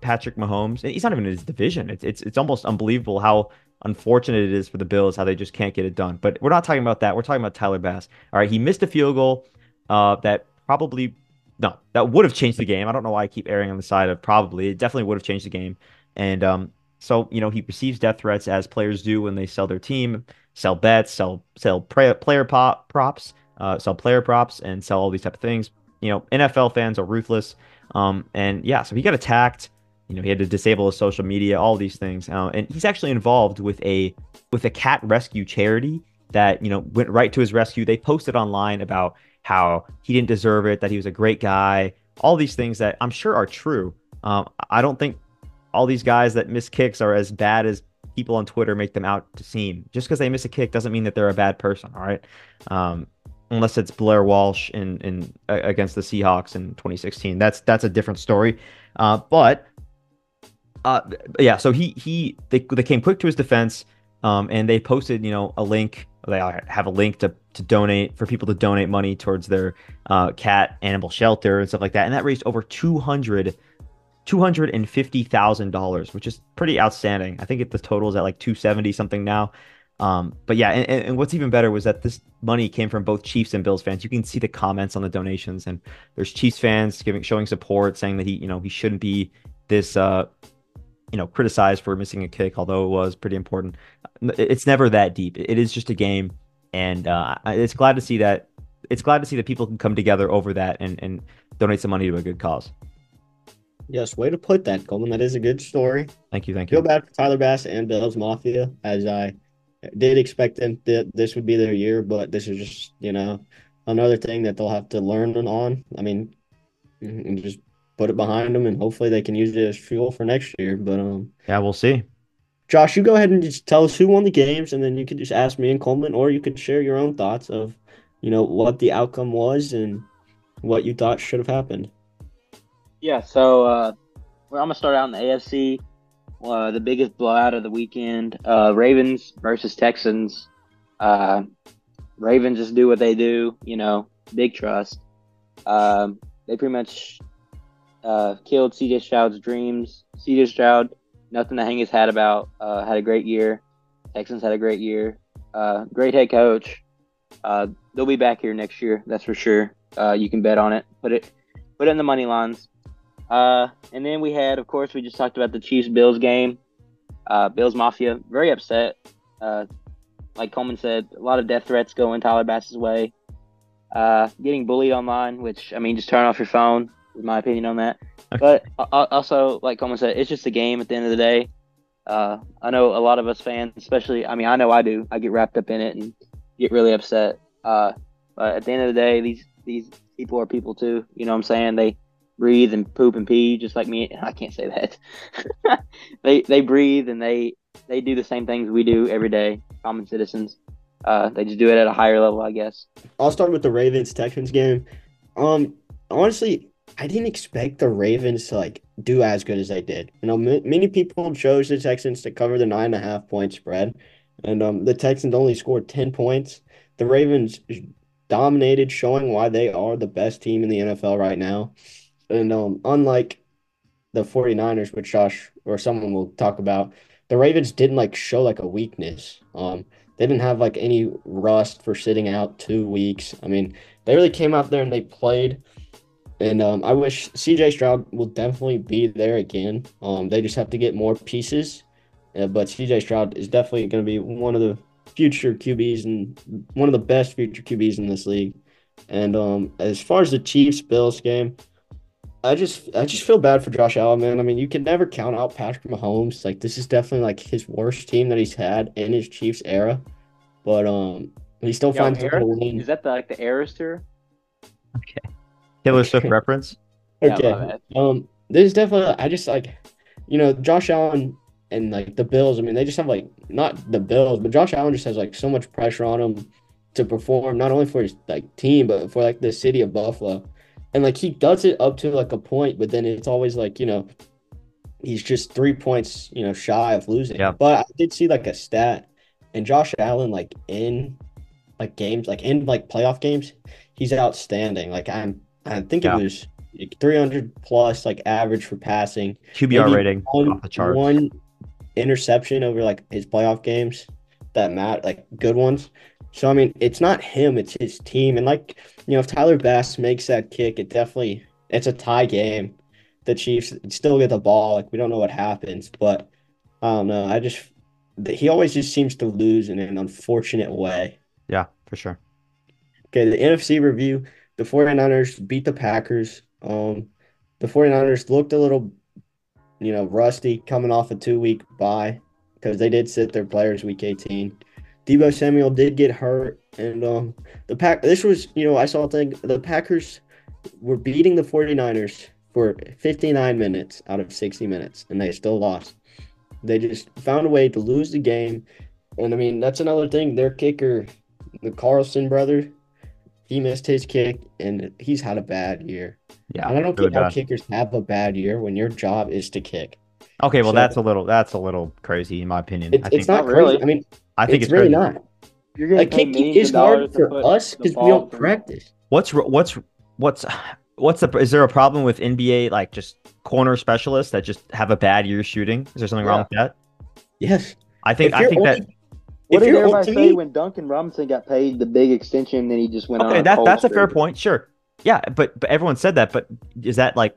Patrick Mahomes, he's not even in his division. It's it's it's almost unbelievable how unfortunate it is for the Bills how they just can't get it done. But we're not talking about that. We're talking about Tyler Bass. All right, he missed a field goal uh, that probably no, that would have changed the game. I don't know why I keep erring on the side of probably. It definitely would have changed the game. And um, so, you know, he receives death threats as players do when they sell their team, sell bets, sell sell player pop props, uh, sell player props, and sell all these type of things. You know, NFL fans are ruthless. Um, and yeah, so he got attacked. You know, he had to disable his social media, all these things. Uh, and he's actually involved with a with a cat rescue charity that you know went right to his rescue. They posted online about how he didn't deserve it, that he was a great guy, all these things that I'm sure are true. Um, I don't think all these guys that miss kicks are as bad as people on Twitter make them out to seem. Just because they miss a kick doesn't mean that they're a bad person. All right. Um, unless it's Blair Walsh in in against the Seahawks in 2016. That's that's a different story. Uh, but uh, yeah, so he he they, they came quick to his defense, um, and they posted you know a link. They have a link to to donate for people to donate money towards their uh, cat animal shelter and stuff like that, and that raised over 200 $250,000, which is pretty outstanding. I think the total is at like 270 something now. Um, but yeah, and, and, what's even better was that this money came from both Chiefs and Bills fans. You can see the comments on the donations, and there's Chiefs fans giving showing support, saying that he, you know, he shouldn't be this, uh, you know, criticized for missing a kick, although it was pretty important. It's never that deep. It is just a game, and uh, it's glad to see that. It's glad to see that people can come together over that and and donate some money to a good cause. Yes, way to put that, Coleman. That is a good story. Thank you. Thank you. Feel bad for Tyler Bass and Bills Mafia, as I did expect them that this would be their year, but this is just you know another thing that they'll have to learn on. I mean, and just put it behind them, and hopefully they can use it as fuel for next year. But um, yeah, we'll see. Josh, you go ahead and just tell us who won the games, and then you could just ask me and Coleman, or you could share your own thoughts of, you know, what the outcome was and what you thought should have happened. Yeah, so uh, I'm gonna start out in the AFC. Uh, the biggest blowout of the weekend: uh, Ravens versus Texans. Uh, Ravens just do what they do, you know, big trust. Um, they pretty much uh, killed CJ Stroud's dreams. CJ Stroud, nothing to hang his hat about. Uh, had a great year. Texans had a great year. Uh, great head coach. Uh, they'll be back here next year, that's for sure. Uh, you can bet on it. Put it, put it in the money lines. Uh, and then we had, of course, we just talked about the Chiefs Bills game. Bills Mafia very upset. Like Coleman said, a lot of death threats going Tyler Bass's way. Getting bullied online, which I mean, just turn off your phone. Is my opinion on that. Okay. But also, like Coleman said, it's just a game at the end of the day. Uh, I know a lot of us fans, especially, I mean, I know I do. I get wrapped up in it and get really upset. Uh, but at the end of the day, these these people are people too. You know what I'm saying? They breathe and poop and pee just like me. I can't say that. they they breathe and they they do the same things we do every day, common citizens. Uh, they just do it at a higher level, I guess. I'll start with the Ravens Texans game. Um, honestly, I didn't expect the Ravens to like do as good as they did. You know, m- many people chose the Texans to cover the nine and a half point spread, and um, the Texans only scored ten points. The Ravens dominated, showing why they are the best team in the NFL right now. And um, unlike the 49ers, which Josh or someone will talk about, the Ravens didn't like show like a weakness. Um, they didn't have like any rust for sitting out two weeks. I mean, they really came out there and they played. And um, I wish CJ Stroud will definitely be there again. Um, they just have to get more pieces. Uh, but CJ Stroud is definitely going to be one of the future QBs and one of the best future QBs in this league. And um, as far as the Chiefs Bills game, I just I just feel bad for Josh Allen, man. I mean, you can never count out Patrick Mahomes. Like this is definitely like his worst team that he's had in his Chiefs era. But um he still Yo, finds a way win. Is that the, like the Eras tour? Taylor Swift reference. Okay. my. Um, there's definitely I just like, you know, Josh Allen and like the Bills. I mean, they just have like not the Bills, but Josh Allen just has like so much pressure on him to perform not only for his like team but for like the city of Buffalo, and like he does it up to like a point, but then it's always like you know, he's just three points you know shy of losing. Yeah. But I did see like a stat, and Josh Allen like in like games like in like playoff games, he's outstanding. Like I'm I think Yeah. it was like 300 plus like average for passing. QBR Maybe rating One, off the one interception over like his playoff games that matter, like good ones. So I mean, it's not him, it's his team. And like, you know, if Tyler Bass makes that kick, it definitely it's a tie game. The Chiefs still get the ball. Like we don't know what happens, but I don't know. I just he always just seems to lose in an unfortunate way. Yeah, for sure. Okay, the NFC review, the 49ers beat the Packers. Um, the 49ers looked a little, you know, rusty coming off a two-week bye because they did sit their players week 18. Deebo Samuel did get hurt, and um, the pack. This was, you know, I saw a thing. The Packers were beating the 49ers for 59 minutes out of 60 minutes, and they still lost. They just found a way to lose the game, and I mean that's another thing. Their kicker, the Carlson brother, he missed his kick, and he's had a bad year. Yeah, and I don't really get how kickers have a bad year when your job is to kick. Okay, well So- that's a little that's a little crazy in my opinion. It's, I think it's not Not crazy. really. I mean, I think it's, it's, really crazy. not. You're getting Like paid kicking is hard for us because we don't through- practice. What's what's what's what's the is there a problem with NBA like just corner specialists that just have a bad year shooting? Is there something wrong with that? Yes. I think If I you're think that only- What if did everybody say me- when Duncan Robinson got paid the big extension? Then he just went on. okay that cold that's a fair point. Sure, yeah, but but everyone said that. But is that like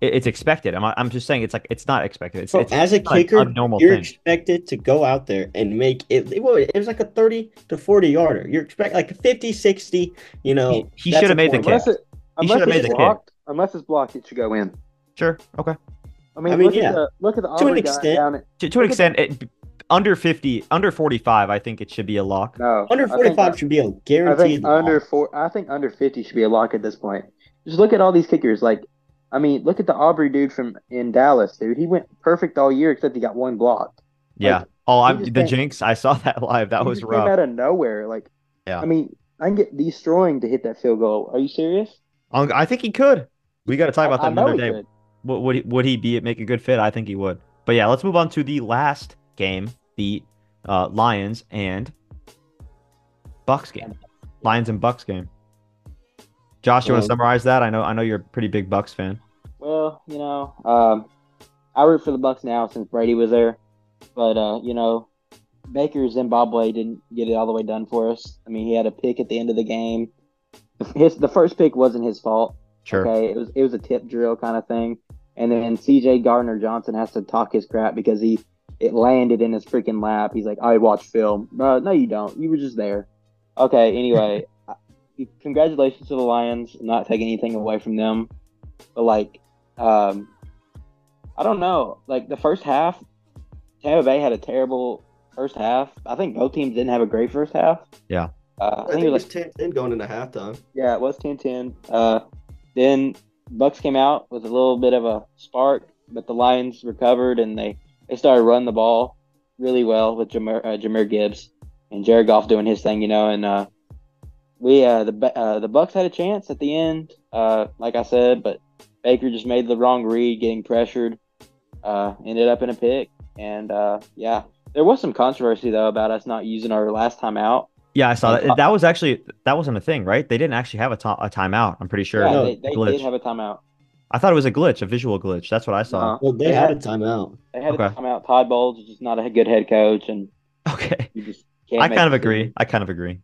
it- it's expected? I'm I'm just saying it's like it's not expected. It's, So it's as a not an kicker, abnormal you're thing. expected to go out there and make it. It was, it was like a 30 to 40 yarder. You're expect like a 50, 60, you know. He- he should have made the point. Unless it, He unless should've it's made the kick. blocked, unless it's blocked, it should go in. Sure, okay. I mean, I mean, look yeah. at the look at the To an extent. down at To, to an Look at extent, it, under fifty, under forty-five, I think it should be a lock. no Under I think- 45 should be a guaranteed. I think under four. I think under fifty should be a lock at this point. Just look at all these kickers. Like, I mean, look at the Aubrey dude from in Dallas, dude. He went perfect all year except he got one block. Yeah. Oh, I'm the can't- jinx. I saw that live. That he was just came rough. out of nowhere. Like, Yeah. I mean, I can get destroying to hit that field goal. Are you serious? Um, I think he could. We got to talk about I, I that know another day. Would, would, he, would he be make a good fit? I think he would. But yeah, let's move on to the last game, the uh, Lions and Bucks game. Lions and Bucks game. Josh, you want to Um, summarize that? I know I know you're a pretty big Bucks fan. Well, you know, um, I root for the Bucks now since Brady was there, but uh, you know, Baker Zimbabwe didn't get it all the way done for us. I mean, he had a pick at the end of the game. His the first pick wasn't his fault. Sure. Okay, it was it was a tip drill kind of thing, and then C.J. Gardner Johnson has to talk his crap because he it landed in his freaking lap. He's like, I watch film. No, no, you don't. You were just there. Okay. Anyway, congratulations to the Lions. Not taking anything away from them, but like, um, I don't know. Like the first half, Tampa Bay had a terrible first half. I think both teams didn't have a great first half. Yeah. Uh, I think it was 10 10 going into halftime. yeah, it was 10-10. Uh, then Bucks came out with a little bit of a spark, but the Lions recovered and they, they started running the ball really well with Jahmyr, uh, Jahmyr Gibbs and Jared Goff doing his thing, you know. And uh, we uh, the uh, the Bucks had a chance at the end, uh, like I said, but Baker just made the wrong read, getting pressured, uh, ended up in a pick, and uh, yeah, there was some controversy though about us not using our last time out. Yeah, I saw that. That was actually that wasn't a thing, right? They didn't actually have a, to- a timeout. I'm pretty sure. Yeah, they, they did have a timeout. I thought it was a glitch, a visual glitch. That's what I saw. Uh, Well, they They had a timeout. They had Okay. a timeout. Todd Bowles is just not a good head coach, and Okay. you just can't. I kind of decisions. agree. I kind of agree.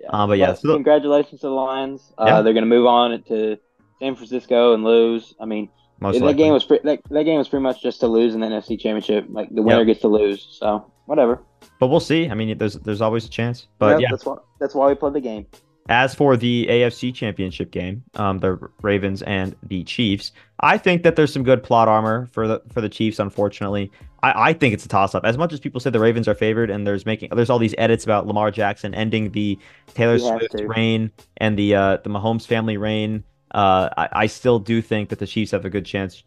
Yeah. Uh, but yeah, so the- congratulations to the Lions. Uh, Yeah. They're going to move on to San Francisco and lose. I mean, Most that likely. game was pre- that, that game was pretty much just to lose in the NFC Championship. Like the winner Yep. gets to lose. So whatever. but we'll see. I mean, there's there's always a chance. But Yep, yeah, that's why that's why we played the game. As for the AFC Championship game, um, the Ravens and the Chiefs, I think that there's some good plot armor for the for the Chiefs. Unfortunately, I, I think it's a toss up. As much as people say the Ravens are favored, and there's making there's all these edits about Lamar Jackson ending the Taylor Swift reign and the uh, the Mahomes family reign. Uh, I, I still do think that the Chiefs have a good chance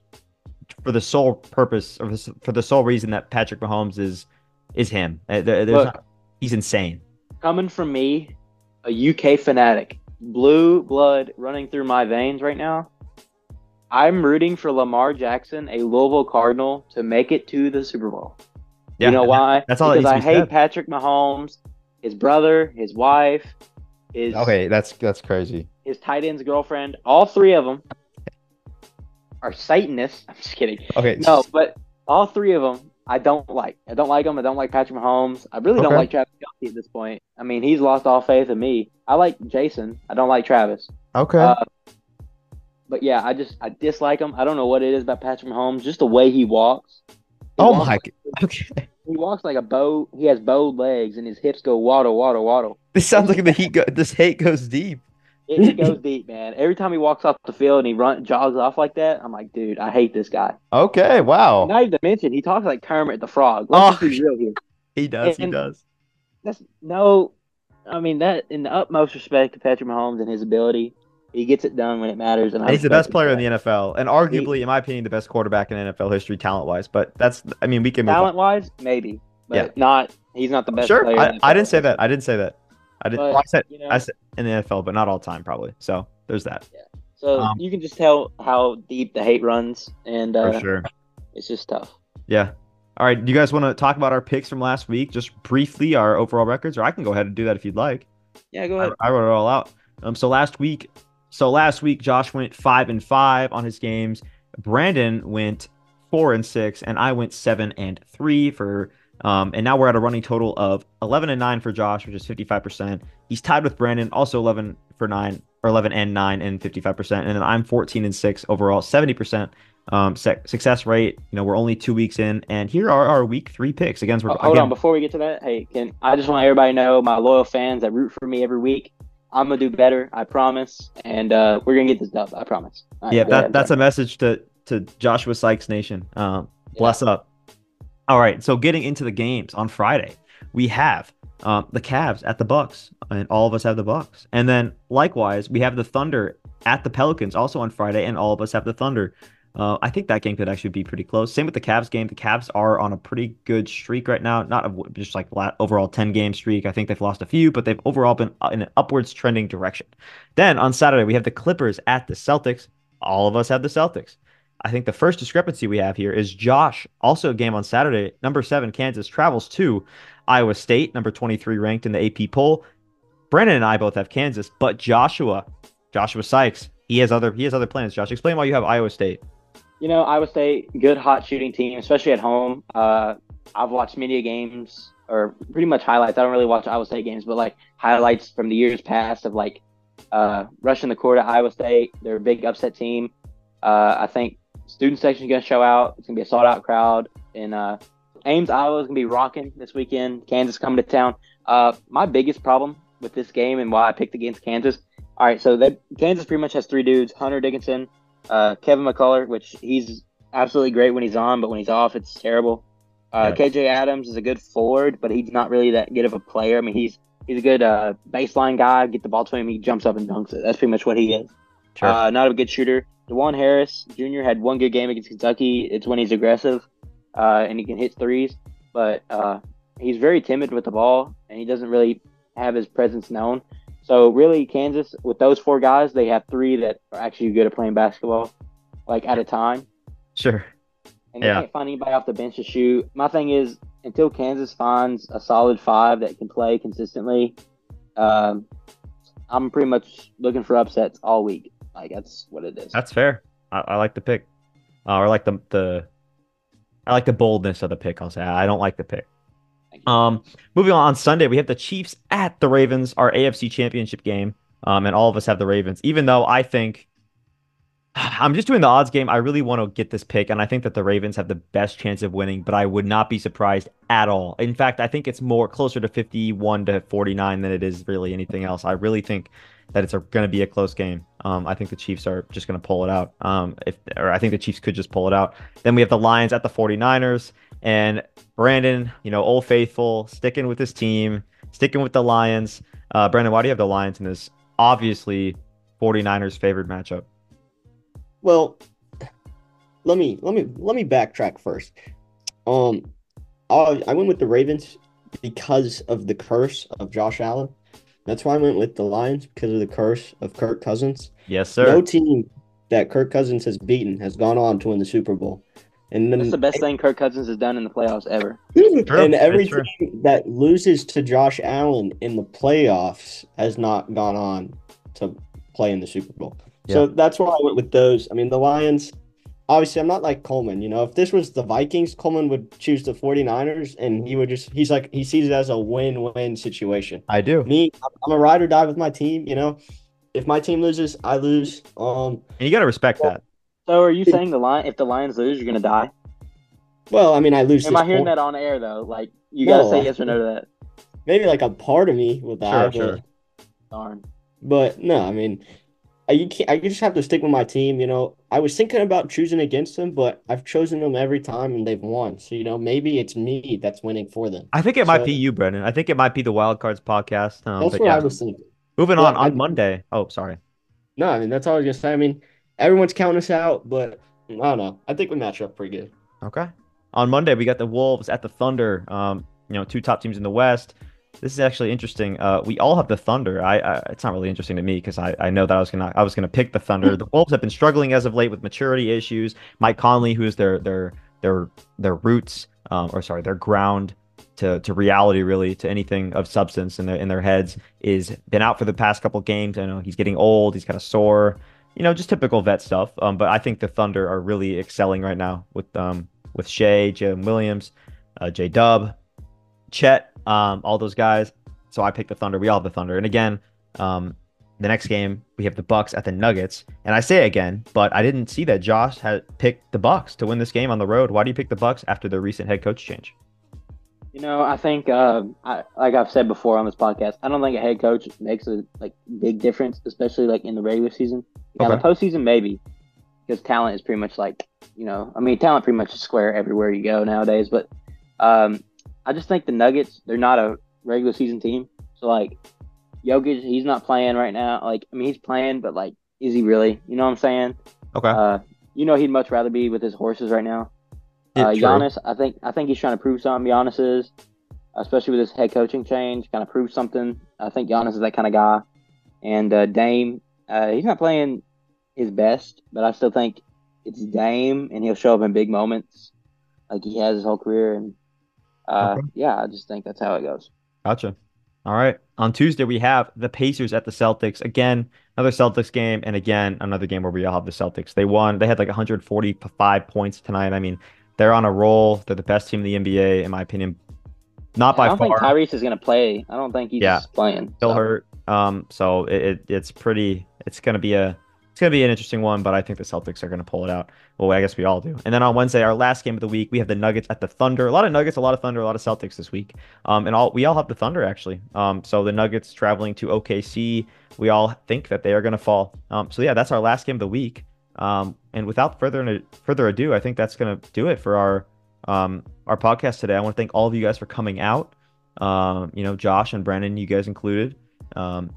for the sole purpose or for the sole reason that Patrick Mahomes is is him. Uh, there- there's Look. not- he's insane. Coming from me, a UK fanatic, blue blood running through my veins right now. I'm rooting for Lamar Jackson, a Louisville Cardinal, to make it to the Super Bowl. you know why? that's all Because I needs to be hate said. Patrick Mahomes, his brother, his wife, his Okay, that's that's crazy. his tight end's girlfriend. All three of them are Satanists. I'm just kidding. Okay, No, but all three of them, I don't like. I don't like him. I don't like Patrick Mahomes. I really don't like Travis Kelce at this point. I mean, he's lost all faith in me. I like Jason. I don't like Travis. okay. Uh, but yeah, I just I dislike him. I don't know what it is about Patrick Mahomes. Just the way he walks. He oh walks- my. g- Okay, He walks like a bow. He has bowed legs, and his hips go waddle, waddle, waddle. this sounds like the heat. Go- this hate goes deep. It, goes deep, man. Every time he walks off the field and he run jogs off like that, I'm like, dude, I hate this guy. Okay, wow. Not even to mention, he talks like Kermit the Frog. Let's Oh. be real here. He does. He does. That's no, I mean that in the utmost respect to Patrick Mahomes and his ability, he gets it done when it matters. And And he's the best player for in the. NFL, and arguably, in my opinion, the best quarterback in NFL history, talent wise. But that's, I mean, we can move Talent wise, maybe, but Yeah. not. He's not the best Sure, player. I, I didn't say that. I didn't say that. I didn't. But, I said You know, I said in the NFL, but not all time, probably. So there's that Yeah. so um, you can just tell how deep the hate runs, and for uh, sure. it's just tough. Yeah. All right. Do you guys want to talk about our picks from last week, just briefly, our overall records, or I can go ahead and do that if you'd like. Yeah, go I, ahead. I wrote it all out. Um, so last week, so last week Josh went five and five on his games. Brandon went four and six, and I went seven and three for. Um, and now we're at a running total of eleven and nine for Josh, which is fifty five percent. He's tied with Brandon, also eleven for nine or eleven and nine and fifty five percent. And then I'm fourteen and six overall, seventy percent. Um, sec- success rate. You know, we're only two weeks in, and here are our week three picks. Again, we're hold again, on, before we get to that, hey, can I just want everybody to know, my loyal fans that root for me every week, I'm gonna do better, I promise, and uh, we're gonna get this dub, I promise. Right, yeah, that, ahead, that's bro. a message to to Joshua Sykes Nation. Um, bless up. All right, so getting into the games on Friday, we have um, the Cavs at the Bucks, and all of us have the Bucks. And then likewise, we have the Thunder at the Pelicans also on Friday, and all of us have the Thunder. Uh, I think that game could actually be pretty close. Same with the Cavs game. The Cavs are on a pretty good streak right now. Not a, just like overall 10 game streak. I think they've lost a few, but they've overall been uh, in an upwards trending direction. Then on Saturday, we have the Clippers at the Celtics. All of us have the Celtics. I think the first discrepancy we have here is Josh, also a game on Saturday, number seven, Kansas, travels to Iowa State, number 23 ranked in the AP poll. Brennan and I both have Kansas, but Joshua, Joshua Sykes, he has other he has other plans. Josh, explain why you have Iowa State. You know, Iowa State, good hot shooting team, especially at home. Uh, I've watched many games, or pretty much highlights. I don't really watch Iowa State games, but like highlights from the years past of like uh, rushing the court at Iowa State. They're a big upset team. Uh, I think student section is going to show out. It's going to be a sold out crowd. And uh, Ames, Iowa is going to be rocking this weekend. Kansas coming to town. Uh, my biggest problem with this game and why I picked against Kansas. All right, so they, Kansas pretty much has three dudes: Hunter Dickinson, uh, Kevin McCullar, which he's absolutely great when he's on, but when he's off, it's terrible. Uh, KJ Adams is a good forward, but he's not really that good of a player. I mean, he's he's a good uh, baseline guy. Get the ball to him, he jumps up and dunks it. That's pretty much what he is. Sure. Uh, not a good shooter. Dajuan Harris Jr. had one good game against Kentucky. It's when he's aggressive uh, and he can hit threes, but uh, he's very timid with the ball and he doesn't really have his presence known. So really, Kansas with those four guys, they have three that are actually good at playing basketball, like at a time, sure. and they Yeah. can't find anybody off the bench to shoot. My thing is, until Kansas finds a solid five that can play consistently, um, I'm pretty much looking for upsets all week. Like that's what it is. That's fair. I, I like the pick. Uh, or like the the I like the boldness of the pick. I'll say I don't like the pick. Um, moving on, on Sunday we have the Chiefs at the Ravens, our AFC Championship game. Um, and all of us have the Ravens, even though I think I'm just doing the odds game. I really want to get this pick, and I think that the Ravens have the best chance of winning, but I would not be surprised at all. In fact, I think it's more closer to 51 to 49 than it is really anything else. I really think that it's going to be a close game. Um, I think the Chiefs are just going to pull it out. Um, if or I think the Chiefs could just pull it out. Then we have the Lions at the 49ers, and Brandon, you know, old faithful, sticking with his team, sticking with the Lions. Uh, Brandon, why do you have the Lions in this obviously 49ers favored matchup? Well, let me let me let me backtrack first. Um, I I went with the Ravens because of the curse of Josh Allen. That's why I went with the Lions because of the curse of Kirk Cousins. Yes, sir. No team that Kirk Cousins has beaten has gone on to win the Super Bowl. And then That's the best thing Kirk Cousins has done in the playoffs ever. True, and every team that loses to Josh Allen in the playoffs has not gone on to play in the Super Bowl. So that's why I went with those. I mean, the Lions, obviously, I'm not like Coleman. You know, if this was the Vikings, Coleman would choose the 49ers and he would just, he's like, he sees it as a win win situation. I do. Me, I'm- I'm a ride or die with my team. You know, if my team loses, I lose. Um, And you got to respect that. So are you saying the line if the Lions lose, you're gonna die? well, I mean, I lose. Am this I hearing point. that on air though? Like you gotta No. say yes or no to that. Maybe like a part of me with that. Sure, but- sure. Darn. But no, I mean, I, you can't. I just have to stick with my team. You know, I was thinking about choosing against them, but I've chosen them every time and they've won. So you know, maybe it's me that's winning for them. I think it might be you, Brendan. I think it might be the Wild Cards podcast. Um, That's what yeah. I was thinking. Moving on on I- Monday. Oh, sorry. No, I mean that's all I was gonna say. I mean, everyone's counting us out, but I don't know. I think we match up pretty good. Okay. On Monday, we got the Wolves at the Thunder. Um, you know, two top teams in the West. This is actually interesting. Uh, we all have the Thunder. I, I it's not really interesting to me because I, I know that I was gonna I was gonna pick the Thunder. The Wolves have been struggling as of late with maturity issues. Mike Conley, who is their their their their roots, um, or sorry, their ground to to reality, really, to anything of substance in their in their heads, is been out for the past couple games. I know he's getting old. He's kind of sore. You know, just typical vet stuff. Um, but I think the Thunder are really excelling right now with um with Shai, Jim Williams, uh, J Dub, Chet, um, all those guys. So I picked the Thunder. We all have the Thunder. And again, um, the next game we have the Bucks at the Nuggets. And I say again, but I didn't see that Josh had picked the Bucks to win this game on the road. Why do you pick the Bucks after the recent head coach change? You know, I think, uh, I, like I've said before on this podcast, I don't think a head coach makes a like big difference, especially like in the regular season. Yeah, Okay. the postseason maybe, because talent is pretty much like, you know, I mean, talent pretty much is square everywhere you go nowadays. But um, I just think the Nuggets, they're not a regular season team. So like, Jokic, he's not playing right now. Like, I mean, he's playing, but like, is he really? You know what I'm saying? Okay. Uh, you know, he'd much rather be with his horses right now. Uh. Giannis, I think I think he's trying to prove something. Giannis is, especially with his head coaching change, kind of prove something. I think Giannis is that kind of guy. And uh, Dame, uh, he's not playing his best, but I still think it's Dame, and he'll show up in big moments, like he has his whole career. And uh, Okay. yeah, I just think that's how it goes. Gotcha. All right. On Tuesday, we have the Pacers at the Celtics. Again, another Celtics game. And again, another game where we all have the Celtics. They won. They had like 145 points tonight. I mean, they're on a roll. They're the best team in the NBA, in my opinion. Not by far. I don't far. think Tyrese is going to play. I don't think he's Yeah. playing. still so. hurt. Um, so it, it it's pretty. It's gonna be a it's gonna be an interesting one, but I think the Celtics are gonna pull it out. Well, I guess we all do. And then on Wednesday, our last game of the week, we have the Nuggets at the Thunder. A lot of Nuggets, a lot of Thunder, a lot of Celtics this week. Um, and all we all have the Thunder actually. Um, so the Nuggets traveling to OKC. We all think that they are gonna fall. Um, so yeah, that's our last game of the week. Um, and without further further ado, I think that's gonna do it for our um our podcast today. I want to thank all of you guys for coming out. Um, you know, Josh and Brennan, you guys included. Um,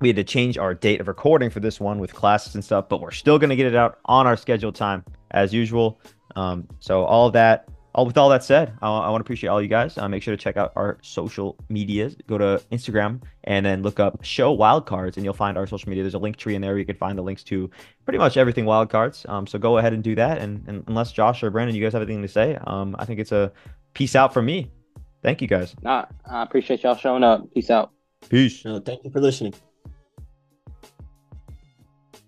we had to change our date of recording for this one with classes and stuff, but we're still going to get it out on our scheduled time as usual. Um, so all of that, all with all that said, I, I want to appreciate all you guys. Uh, make sure to check out our social medias. Go to Instagram and then look up Show Wildcards, and you'll find our social media. There's a link tree in there. Where you can find the links to pretty much everything Wildcards. Um, so go ahead and do that. And, and unless Josh or Brandon, you guys have anything to say, um, I think it's a peace out from me. Thank you guys. Nah, I appreciate y'all showing up. Peace out. Peace. No, thank you for listening.